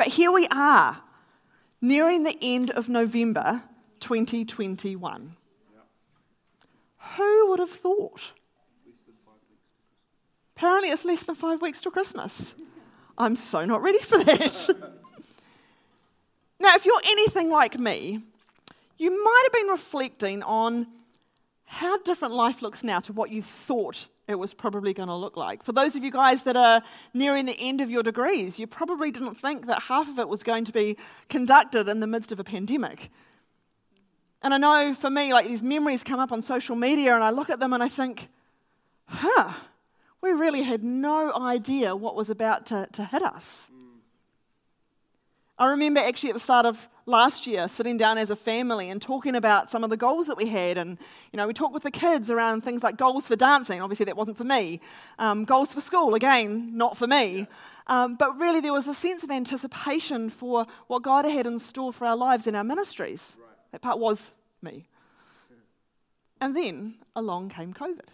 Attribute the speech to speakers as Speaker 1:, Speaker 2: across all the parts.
Speaker 1: But here we are, nearing the end of November 2021. Who would have thought? Apparently, it's less than five weeks till Christmas. I'm so not ready for that. now, if you're anything like me, you might have been reflecting on how different life looks now to what you thought it was probably going to look like. For those of you guys that are nearing the end of your degrees, you probably didn't think that half of it was going to be conducted in the midst of a pandemic. And I know for me, like these memories come up on social media, and I look at them and I think, huh, we really had no idea what was about to, to hit us. I remember actually at the start of last year sitting down as a family and talking about some of the goals that we had. And, you know, we talked with the kids around things like goals for dancing. Obviously, that wasn't for me. Um, goals for school, again, not for me. Um, but really, there was a sense of anticipation for what God had in store for our lives and our ministries. Right. That part was me. And then along came COVID.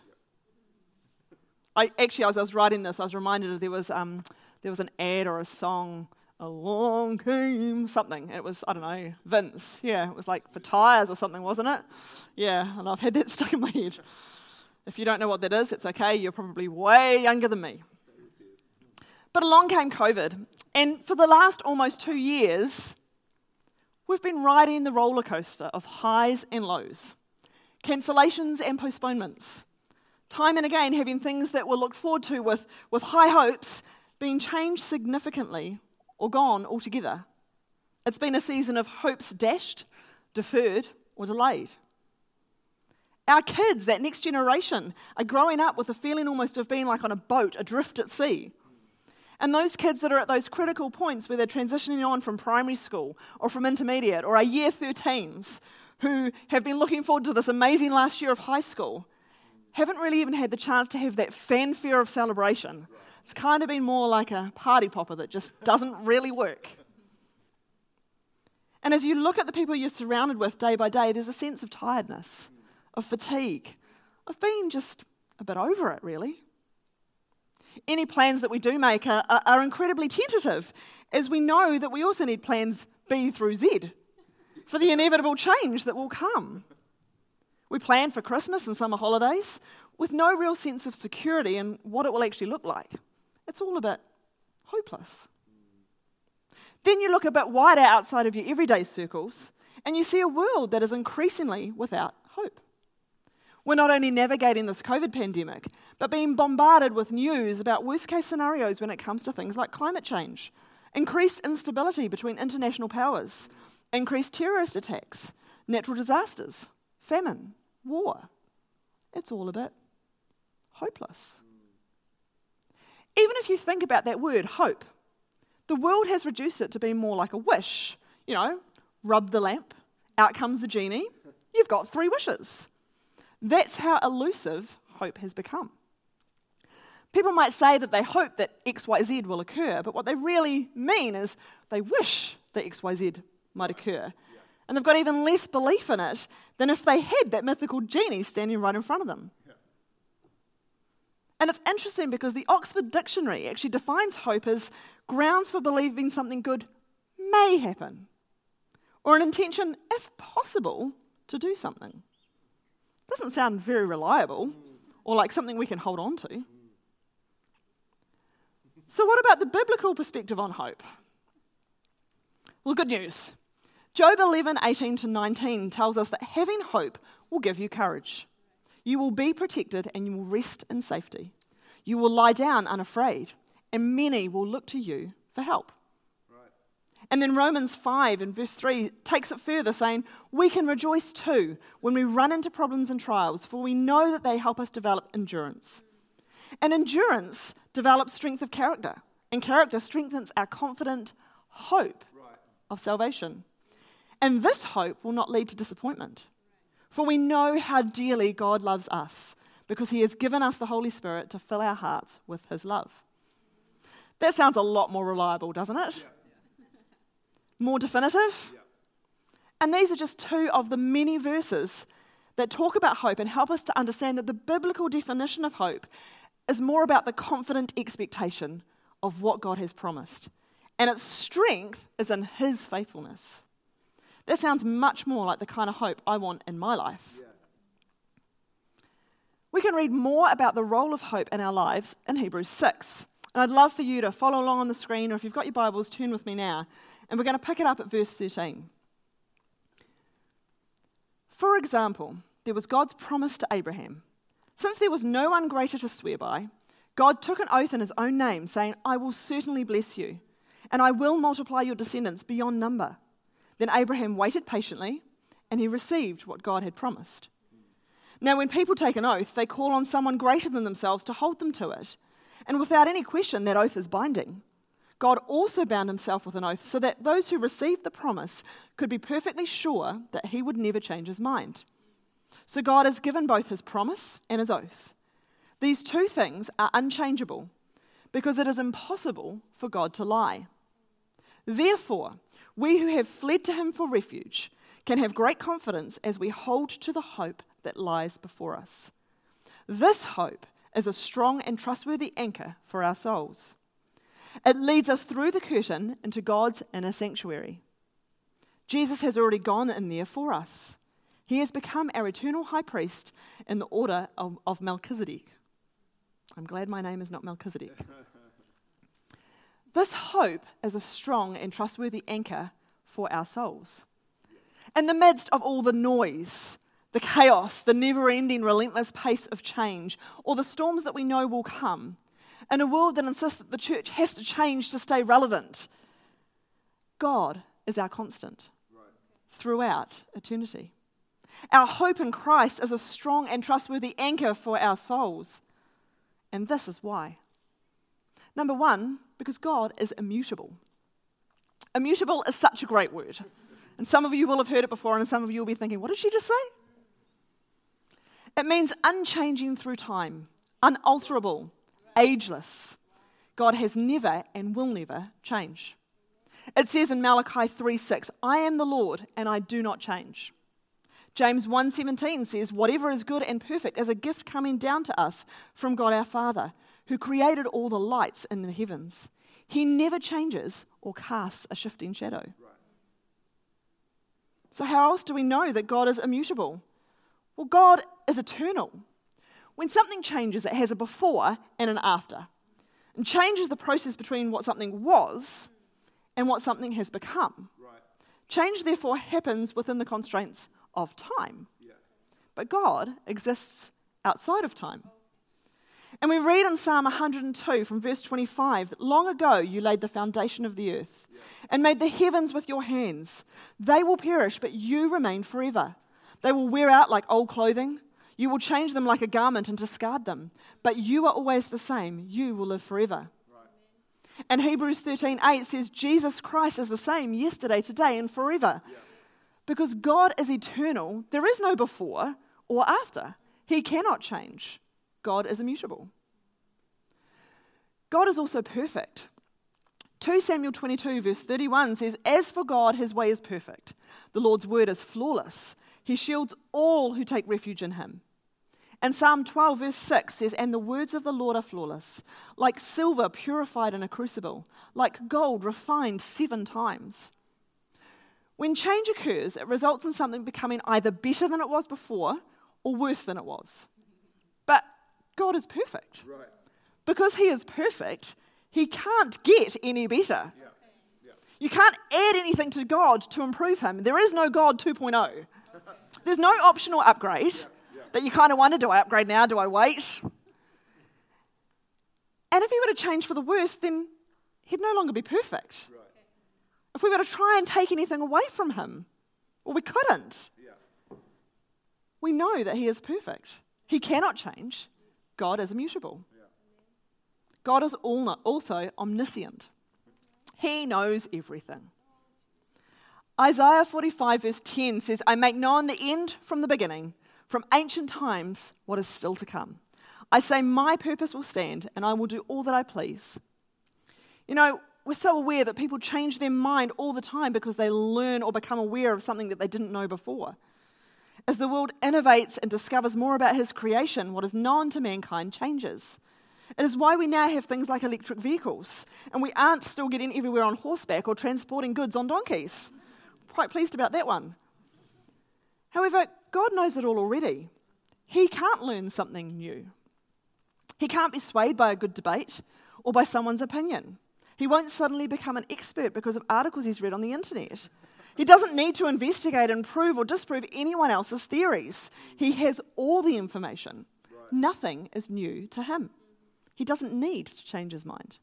Speaker 1: I actually, as I was writing this, I was reminded of there was, um, there was an ad or a song along came something. It was, I don't know, Vince. Yeah, it was like for tyres or something, wasn't it? Yeah, and I've had that stuck in my head. If you don't know what that is, it's okay. You're probably way younger than me. But along came COVID. And for the last almost two years, we've been riding the roller coaster of highs and lows, cancellations and postponements. Time and again, having things that were looked forward to with, with high hopes being changed significantly or gone altogether. It's been a season of hopes dashed, deferred, or delayed. Our kids, that next generation, are growing up with a feeling almost of being like on a boat adrift at sea. And those kids that are at those critical points where they're transitioning on from primary school or from intermediate or are year 13s who have been looking forward to this amazing last year of high school haven't really even had the chance to have that fanfare of celebration. It's kind of been more like a party popper that just doesn't really work. And as you look at the people you're surrounded with day by day, there's a sense of tiredness, of fatigue, of being just a bit over it, really. Any plans that we do make are, are, are incredibly tentative, as we know that we also need plans B through Z for the inevitable change that will come. We plan for Christmas and summer holidays with no real sense of security in what it will actually look like it's all a bit hopeless. Then you look a bit wider outside of your everyday circles and you see a world that is increasingly without hope. We're not only navigating this COVID pandemic, but being bombarded with news about worst case scenarios when it comes to things like climate change, increased instability between international powers, increased terrorist attacks, natural disasters, famine, war. It's all a bit hopeless. Even if you think about that word, hope, the world has reduced it to being more like a wish. You know, rub the lamp, out comes the genie, you've got three wishes. That's how elusive hope has become. People might say that they hope that XYZ will occur, but what they really mean is they wish that XYZ might occur. And they've got even less belief in it than if they had that mythical genie standing right in front of them. And it's interesting because the Oxford Dictionary actually defines hope as grounds for believing something good may happen, or an intention, if possible, to do something. Doesn't sound very reliable or like something we can hold on to. So, what about the biblical perspective on hope? Well, good news. Job 11, 18 to 19 tells us that having hope will give you courage. You will be protected and you will rest in safety. You will lie down unafraid, and many will look to you for help. Right. And then Romans 5 and verse 3 takes it further, saying, We can rejoice too when we run into problems and trials, for we know that they help us develop endurance. And endurance develops strength of character, and character strengthens our confident hope right. of salvation. And this hope will not lead to disappointment. For we know how dearly God loves us because he has given us the Holy Spirit to fill our hearts with his love. That sounds a lot more reliable, doesn't it? Yeah. More definitive? Yeah. And these are just two of the many verses that talk about hope and help us to understand that the biblical definition of hope is more about the confident expectation of what God has promised and its strength is in His faithfulness. That sounds much more like the kind of hope I want in my life. Yeah. We can read more about the role of hope in our lives in Hebrews 6. And I'd love for you to follow along on the screen, or if you've got your Bibles, turn with me now. And we're going to pick it up at verse 13. For example, there was God's promise to Abraham. Since there was no one greater to swear by, God took an oath in his own name, saying, I will certainly bless you, and I will multiply your descendants beyond number. Then Abraham waited patiently, and he received what God had promised. Now, when people take an oath, they call on someone greater than themselves to hold them to it. And without any question, that oath is binding. God also bound himself with an oath so that those who received the promise could be perfectly sure that he would never change his mind. So God has given both his promise and his oath. These two things are unchangeable because it is impossible for God to lie. Therefore, we who have fled to him for refuge can have great confidence as we hold to the hope that lies before us. This hope is a strong and trustworthy anchor for our souls. It leads us through the curtain into God's inner sanctuary. Jesus has already gone in there for us. He has become our eternal high priest in the order of, of Melchizedek. I'm glad my name is not Melchizedek. this hope is a strong and trustworthy anchor for our souls. In the midst of all the noise, the chaos, the never ending, relentless pace of change, or the storms that we know will come, in a world that insists that the church has to change to stay relevant, God is our constant throughout eternity. Our hope in Christ is a strong and trustworthy anchor for our souls. And this is why. Number one, because God is immutable. Immutable is such a great word. And some of you will have heard it before, and some of you will be thinking, what did she just say? It means unchanging through time, unalterable, ageless. God has never and will never change. It says in Malachi 3:6, I am the Lord and I do not change. James 1:17 says, "Whatever is good and perfect is a gift coming down to us from God our Father, who created all the lights in the heavens. He never changes or casts a shifting shadow." So how else do we know that God is immutable? Well, God is eternal. When something changes, it has a before and an after. And changes the process between what something was and what something has become. Right. Change, therefore, happens within the constraints of time. Yeah. But God exists outside of time. And we read in Psalm 102 from verse 25 that long ago you laid the foundation of the earth and made the heavens with your hands. They will perish, but you remain forever. They will wear out like old clothing. You will change them like a garment and discard them. But you are always the same. You will live forever. Right. And Hebrews 13 8 says, Jesus Christ is the same yesterday, today, and forever. Yeah. Because God is eternal, there is no before or after. He cannot change. God is immutable. God is also perfect. 2 Samuel 22, verse 31 says, As for God, his way is perfect. The Lord's word is flawless. He shields all who take refuge in him. And Psalm 12, verse 6 says, And the words of the Lord are flawless, like silver purified in a crucible, like gold refined seven times. When change occurs, it results in something becoming either better than it was before or worse than it was. God is perfect. Right. Because He is perfect, He can't get any better. Yeah. Yeah. You can't add anything to God to improve Him. There is no God 2.0. There's no optional upgrade yeah. that you kind of wonder do I upgrade now? Do I wait? And if He were to change for the worse, then He'd no longer be perfect. Right if we were to try and take anything away from him, well, we couldn't. Yeah. We know that he is perfect. He cannot change. God is immutable. God is also omniscient. He knows everything. Isaiah 45, verse 10 says, I make known the end from the beginning, from ancient times, what is still to come. I say, My purpose will stand, and I will do all that I please. You know, we're so aware that people change their mind all the time because they learn or become aware of something that they didn't know before. As the world innovates and discovers more about his creation, what is known to mankind changes. It is why we now have things like electric vehicles, and we aren't still getting everywhere on horseback or transporting goods on donkeys. Quite pleased about that one. However, God knows it all already. He can't learn something new. He can't be swayed by a good debate or by someone's opinion. He won't suddenly become an expert because of articles he's read on the internet. He doesn't need to investigate and prove or disprove anyone else's theories. He has all the information. Right. Nothing is new to him. He doesn't need to change his mind.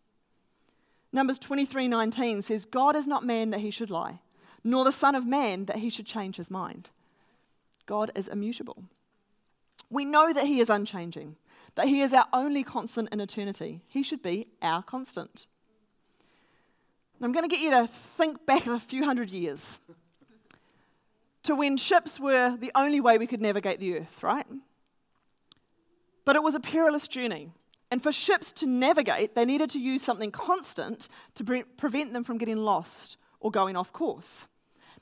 Speaker 1: Numbers 23:19 says God is not man that he should lie, nor the son of man that he should change his mind. God is immutable. We know that he is unchanging, that he is our only constant in eternity. He should be our constant. And I'm going to get you to think back a few hundred years to when ships were the only way we could navigate the earth, right? But it was a perilous journey. And for ships to navigate, they needed to use something constant to pre- prevent them from getting lost or going off course.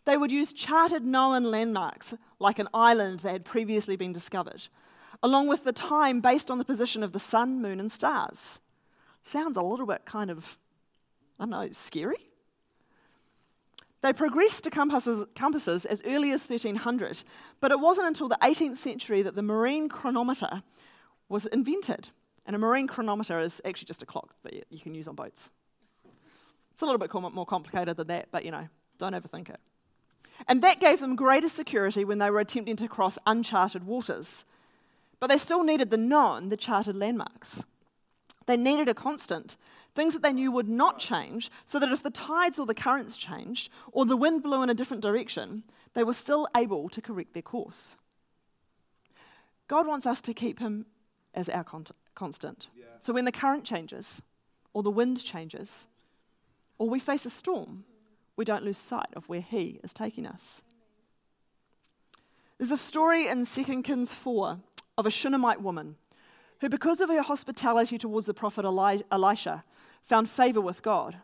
Speaker 1: They would use charted known landmarks, like an island that had previously been discovered, along with the time based on the position of the sun, moon, and stars. Sounds a little bit kind of I know, scary. They progressed to compasses, compasses, as early as 1300, but it wasn't until the 18th century that the marine chronometer was invented. And a marine chronometer is actually just a clock that you can use on boats. It's a little bit more complicated than that, but you know, don't overthink it. And that gave them greater security when they were attempting to cross uncharted waters. But they still needed the known, the charted landmarks. They needed a constant things that they knew would not change, so that if the tides or the currents changed, or the wind blew in a different direction, they were still able to correct their course. God wants us to keep Him as our constant. Yeah. So when the current changes, or the wind changes, or we face a storm, we don't lose sight of where He is taking us. There's a story in 2 Kings 4 of a Shunammite woman who, because of her hospitality towards the prophet Elisha, found favor with God.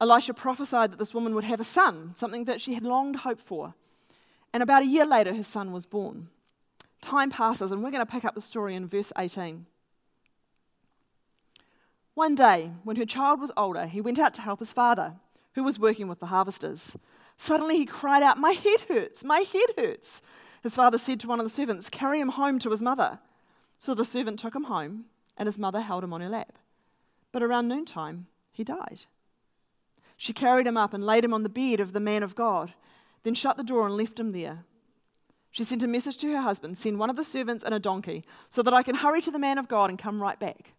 Speaker 1: Elisha prophesied that this woman would have a son, something that she had longed hoped for. And about a year later, her son was born. Time passes, and we're going to pick up the story in verse 18. One day, when her child was older, he went out to help his father, who was working with the harvesters. Suddenly he cried out, My head hurts, my head hurts. His father said to one of the servants, Carry him home to his mother. So the servant took him home, and his mother held him on her lap. But around noontime, he died. She carried him up and laid him on the bed of the man of God, then shut the door and left him there. She sent a message to her husband Send one of the servants and a donkey, so that I can hurry to the man of God and come right back.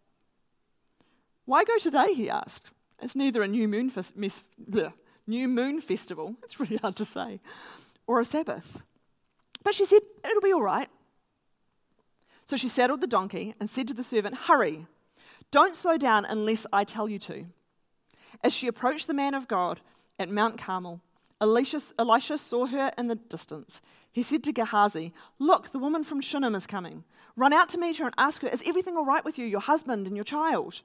Speaker 1: Why go today? he asked. It's neither a new moon, mes- bleh, new moon festival, it's really hard to say, or a Sabbath. But she said, It'll be all right. So she saddled the donkey and said to the servant, Hurry, don't slow down unless I tell you to. As she approached the man of God at Mount Carmel, Elisha, Elisha saw her in the distance. He said to Gehazi, Look, the woman from Shunem is coming. Run out to meet her and ask her, Is everything all right with you, your husband, and your child?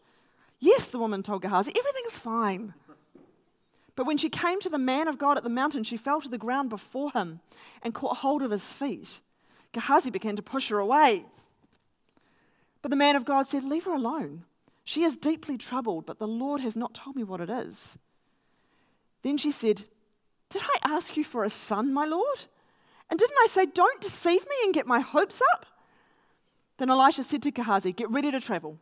Speaker 1: Yes, the woman told Gehazi, Everything is fine. But when she came to the man of God at the mountain, she fell to the ground before him and caught hold of his feet. Gehazi began to push her away. But the man of God said, Leave her alone. She is deeply troubled, but the Lord has not told me what it is. Then she said, Did I ask you for a son, my Lord? And didn't I say, Don't deceive me and get my hopes up? Then Elisha said to Gehazi, Get ready to travel.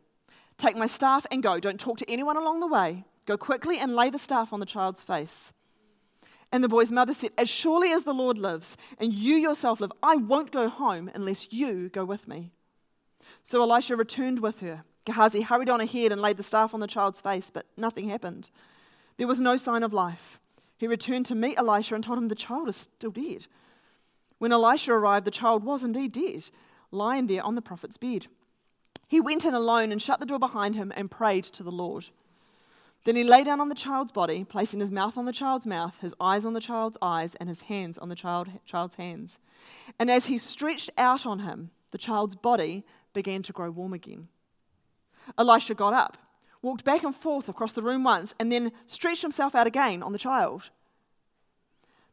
Speaker 1: Take my staff and go. Don't talk to anyone along the way. Go quickly and lay the staff on the child's face. And the boy's mother said, As surely as the Lord lives, and you yourself live, I won't go home unless you go with me. So Elisha returned with her. Gehazi hurried on ahead and laid the staff on the child's face, but nothing happened. There was no sign of life. He returned to meet Elisha and told him the child is still dead. When Elisha arrived, the child was indeed dead, lying there on the prophet's bed. He went in alone and shut the door behind him and prayed to the Lord. Then he lay down on the child's body, placing his mouth on the child's mouth, his eyes on the child's eyes, and his hands on the child, child's hands. And as he stretched out on him, the child's body began to grow warm again. Elisha got up, walked back and forth across the room once, and then stretched himself out again on the child.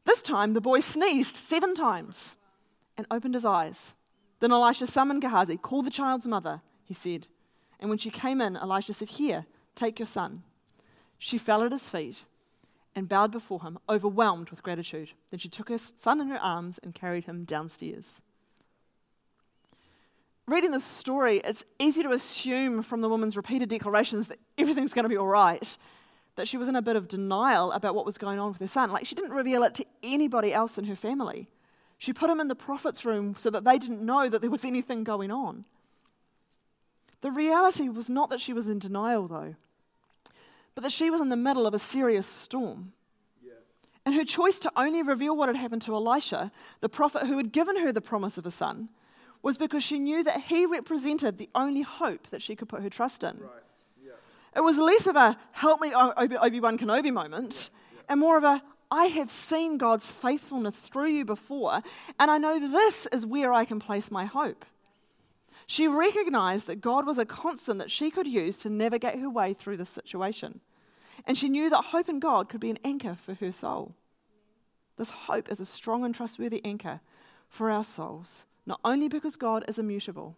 Speaker 1: This time, the boy sneezed seven times and opened his eyes. Then Elisha summoned Gehazi. Call the child's mother, he said. And when she came in, Elisha said, Here, take your son. She fell at his feet and bowed before him, overwhelmed with gratitude. Then she took her son in her arms and carried him downstairs. Reading this story, it's easy to assume from the woman's repeated declarations that everything's going to be all right, that she was in a bit of denial about what was going on with her son. Like she didn't reveal it to anybody else in her family. She put him in the prophet's room so that they didn't know that there was anything going on. The reality was not that she was in denial, though but that she was in the middle of a serious storm. Yeah. And her choice to only reveal what had happened to Elisha, the prophet who had given her the promise of a son, was because she knew that he represented the only hope that she could put her trust in. Right. Yeah. It was less of a help me Obi Wan Kenobi moment yeah. and more of a I have seen God's faithfulness through you before, and I know this is where I can place my hope. She recognized that God was a constant that she could use to navigate her way through this situation. And she knew that hope in God could be an anchor for her soul. This hope is a strong and trustworthy anchor for our souls, not only because God is immutable,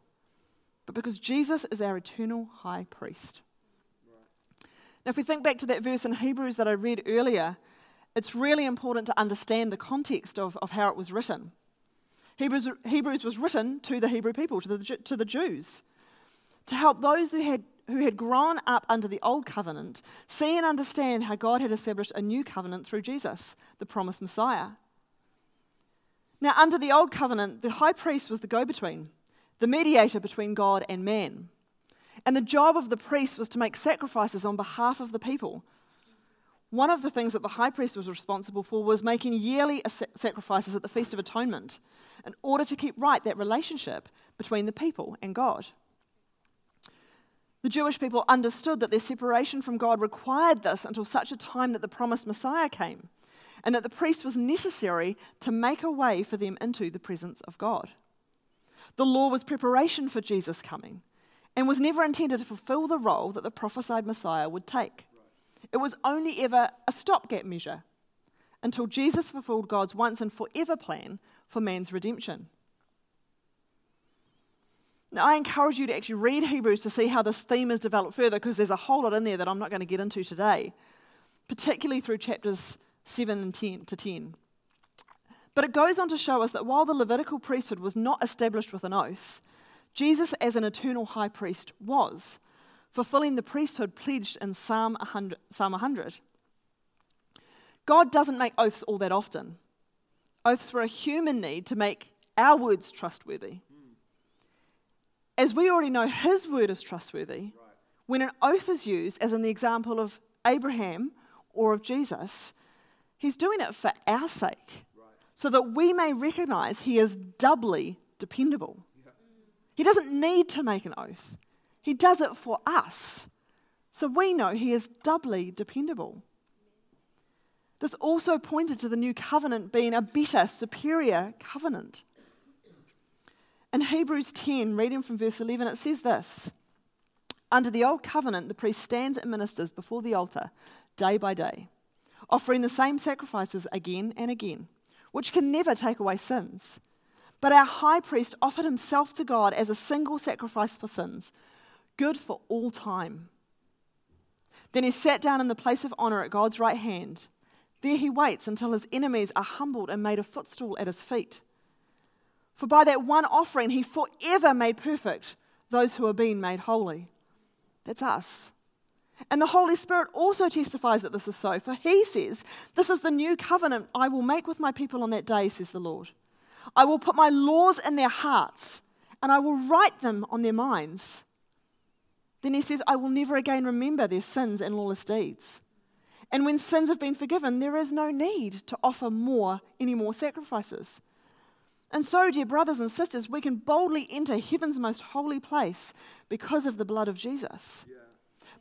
Speaker 1: but because Jesus is our eternal high priest. Now, if we think back to that verse in Hebrews that I read earlier, it's really important to understand the context of, of how it was written. Hebrews, Hebrews was written to the Hebrew people, to the, to the Jews, to help those who had, who had grown up under the old covenant see and understand how God had established a new covenant through Jesus, the promised Messiah. Now, under the old covenant, the high priest was the go between, the mediator between God and man. And the job of the priest was to make sacrifices on behalf of the people one of the things that the high priest was responsible for was making yearly sacrifices at the Feast of Atonement in order to keep right that relationship between the people and God. The Jewish people understood that their separation from God required this until such a time that the promised Messiah came, and that the priest was necessary to make a way for them into the presence of God. The law was preparation for Jesus' coming and was never intended to fulfill the role that the prophesied Messiah would take. It was only ever a stopgap measure until Jesus fulfilled God's once and forever plan for man's redemption. Now, I encourage you to actually read Hebrews to see how this theme is developed further because there's a whole lot in there that I'm not going to get into today, particularly through chapters 7 and 10 to 10. But it goes on to show us that while the Levitical priesthood was not established with an oath, Jesus, as an eternal high priest, was fulfilling the priesthood pledged in Psalm 100. Psalm 100. God doesn't make oaths all that often. Oaths were a human need to make our words trustworthy. As we already know, His word is trustworthy. When an oath is used, as in the example of Abraham or of Jesus, He's doing it for our sake, so that we may recognize He is doubly dependable. He doesn't need to make an oath. He does it for us. So we know He is doubly dependable. This also pointed to the new covenant being a better, superior covenant. In Hebrews 10, reading from verse 11, it says this Under the old covenant, the priest stands and ministers before the altar day by day, offering the same sacrifices again and again, which can never take away sins. But our high priest offered himself to God as a single sacrifice for sins good for all time. Then he sat down in the place of honor at God's right hand. There he waits until his enemies are humbled and made a footstool at his feet. For by that one offering, he forever made perfect those who are being made holy. That's us. And the Holy Spirit also testifies that this is so, for he says, This is the new covenant I will make with my people on that day, says the Lord. I will put my laws in their hearts, and I will write them on their minds. Then he says, I will never again remember their sins and lawless deeds. And when sins have been forgiven, there is no need to offer more, any more sacrifices. And so, dear brothers and sisters, we can boldly enter heaven's most holy place because of the blood of Jesus. Yeah.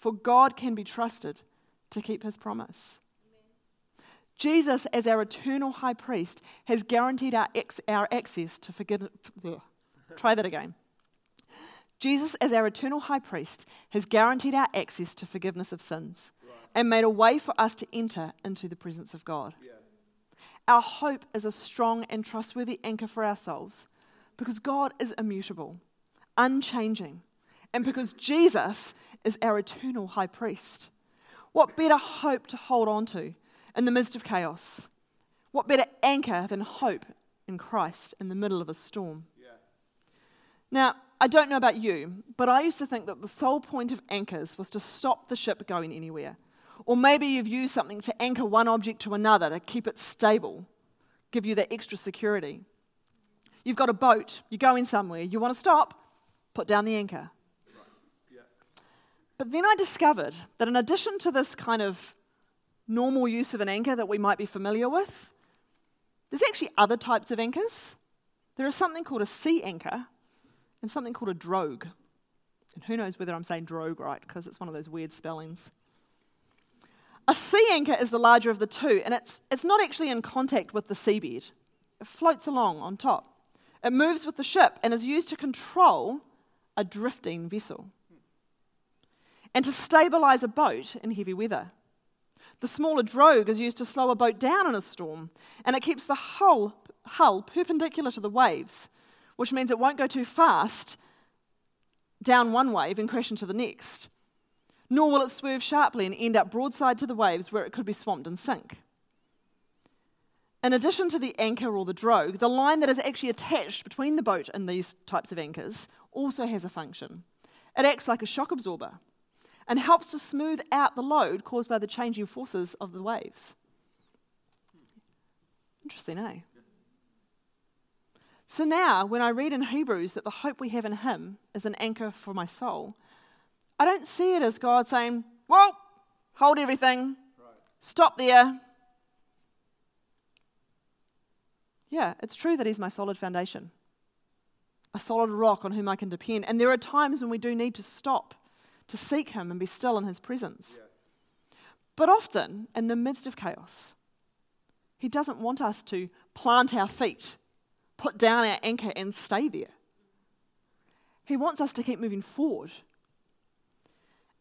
Speaker 1: for God can be trusted to keep his promise. Jesus, as our eternal high priest, has guaranteed our, ex- our access to forgive. Try that again. Jesus, as our eternal high priest, has guaranteed our access to forgiveness of sins right. and made a way for us to enter into the presence of God. Yeah. Our hope is a strong and trustworthy anchor for our souls because God is immutable, unchanging, and because Jesus is our eternal high priest. What better hope to hold on to in the midst of chaos? What better anchor than hope in Christ in the middle of a storm? Yeah. Now, I don't know about you, but I used to think that the sole point of anchors was to stop the ship going anywhere. Or maybe you've used something to anchor one object to another to keep it stable, give you that extra security. You've got a boat, you're going somewhere, you want to stop, put down the anchor. But then I discovered that in addition to this kind of normal use of an anchor that we might be familiar with, there's actually other types of anchors. There is something called a sea anchor and something called a drogue. And who knows whether I'm saying drogue right, because it's one of those weird spellings. A sea anchor is the larger of the two, and it's, it's not actually in contact with the seabed. It floats along on top. It moves with the ship and is used to control a drifting vessel and to stabilize a boat in heavy weather. The smaller drogue is used to slow a boat down in a storm, and it keeps the hull, hull perpendicular to the waves, which means it won't go too fast down one wave and crash into the next. Nor will it swerve sharply and end up broadside to the waves where it could be swamped and sink. In addition to the anchor or the drogue, the line that is actually attached between the boat and these types of anchors also has a function. It acts like a shock absorber and helps to smooth out the load caused by the changing forces of the waves. Interesting, eh? So now, when I read in Hebrews that the hope we have in Him is an anchor for my soul, I don't see it as God saying, Well, hold everything, stop there. Yeah, it's true that He's my solid foundation, a solid rock on whom I can depend. And there are times when we do need to stop to seek Him and be still in His presence. Yeah. But often, in the midst of chaos, He doesn't want us to plant our feet, put down our anchor, and stay there. He wants us to keep moving forward.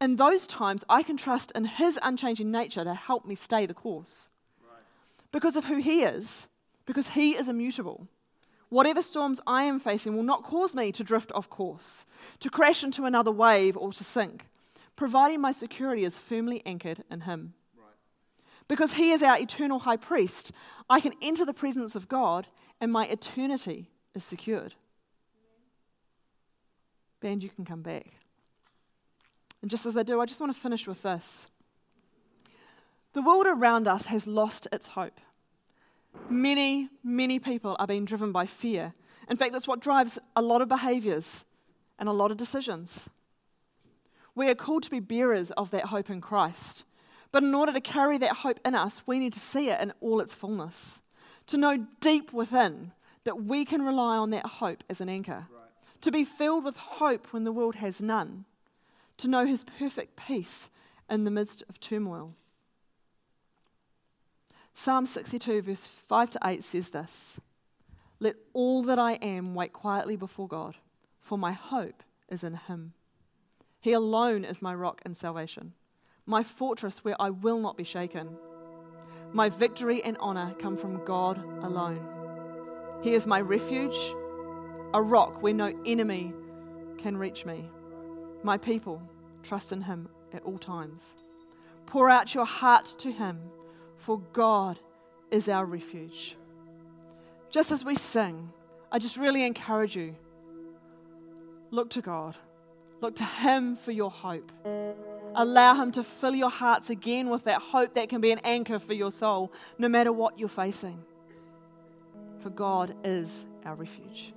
Speaker 1: In those times, I can trust in His unchanging nature to help me stay the course. Right. Because of who He is, because He is immutable. Whatever storms I am facing will not cause me to drift off course, to crash into another wave, or to sink, providing my security is firmly anchored in Him. Because He is our eternal high priest, I can enter the presence of God and my eternity is secured. Band, you can come back. And just as I do, I just want to finish with this. The world around us has lost its hope. Many, many people are being driven by fear. In fact, it's what drives a lot of behaviors and a lot of decisions. We are called to be bearers of that hope in Christ. But in order to carry that hope in us, we need to see it in all its fullness. To know deep within that we can rely on that hope as an anchor. Right. To be filled with hope when the world has none. To know his perfect peace in the midst of turmoil. Psalm 62, verse 5 to 8 says this Let all that I am wait quietly before God, for my hope is in Him. He alone is my rock and salvation, my fortress where I will not be shaken. My victory and honor come from God alone. He is my refuge, a rock where no enemy can reach me. My people trust in Him at all times. Pour out your heart to Him for God is our refuge. Just as we sing, I just really encourage you look to God, look to Him for your hope. Allow Him to fill your hearts again with that hope that can be an anchor for your soul, no matter what you're facing. For God is our refuge.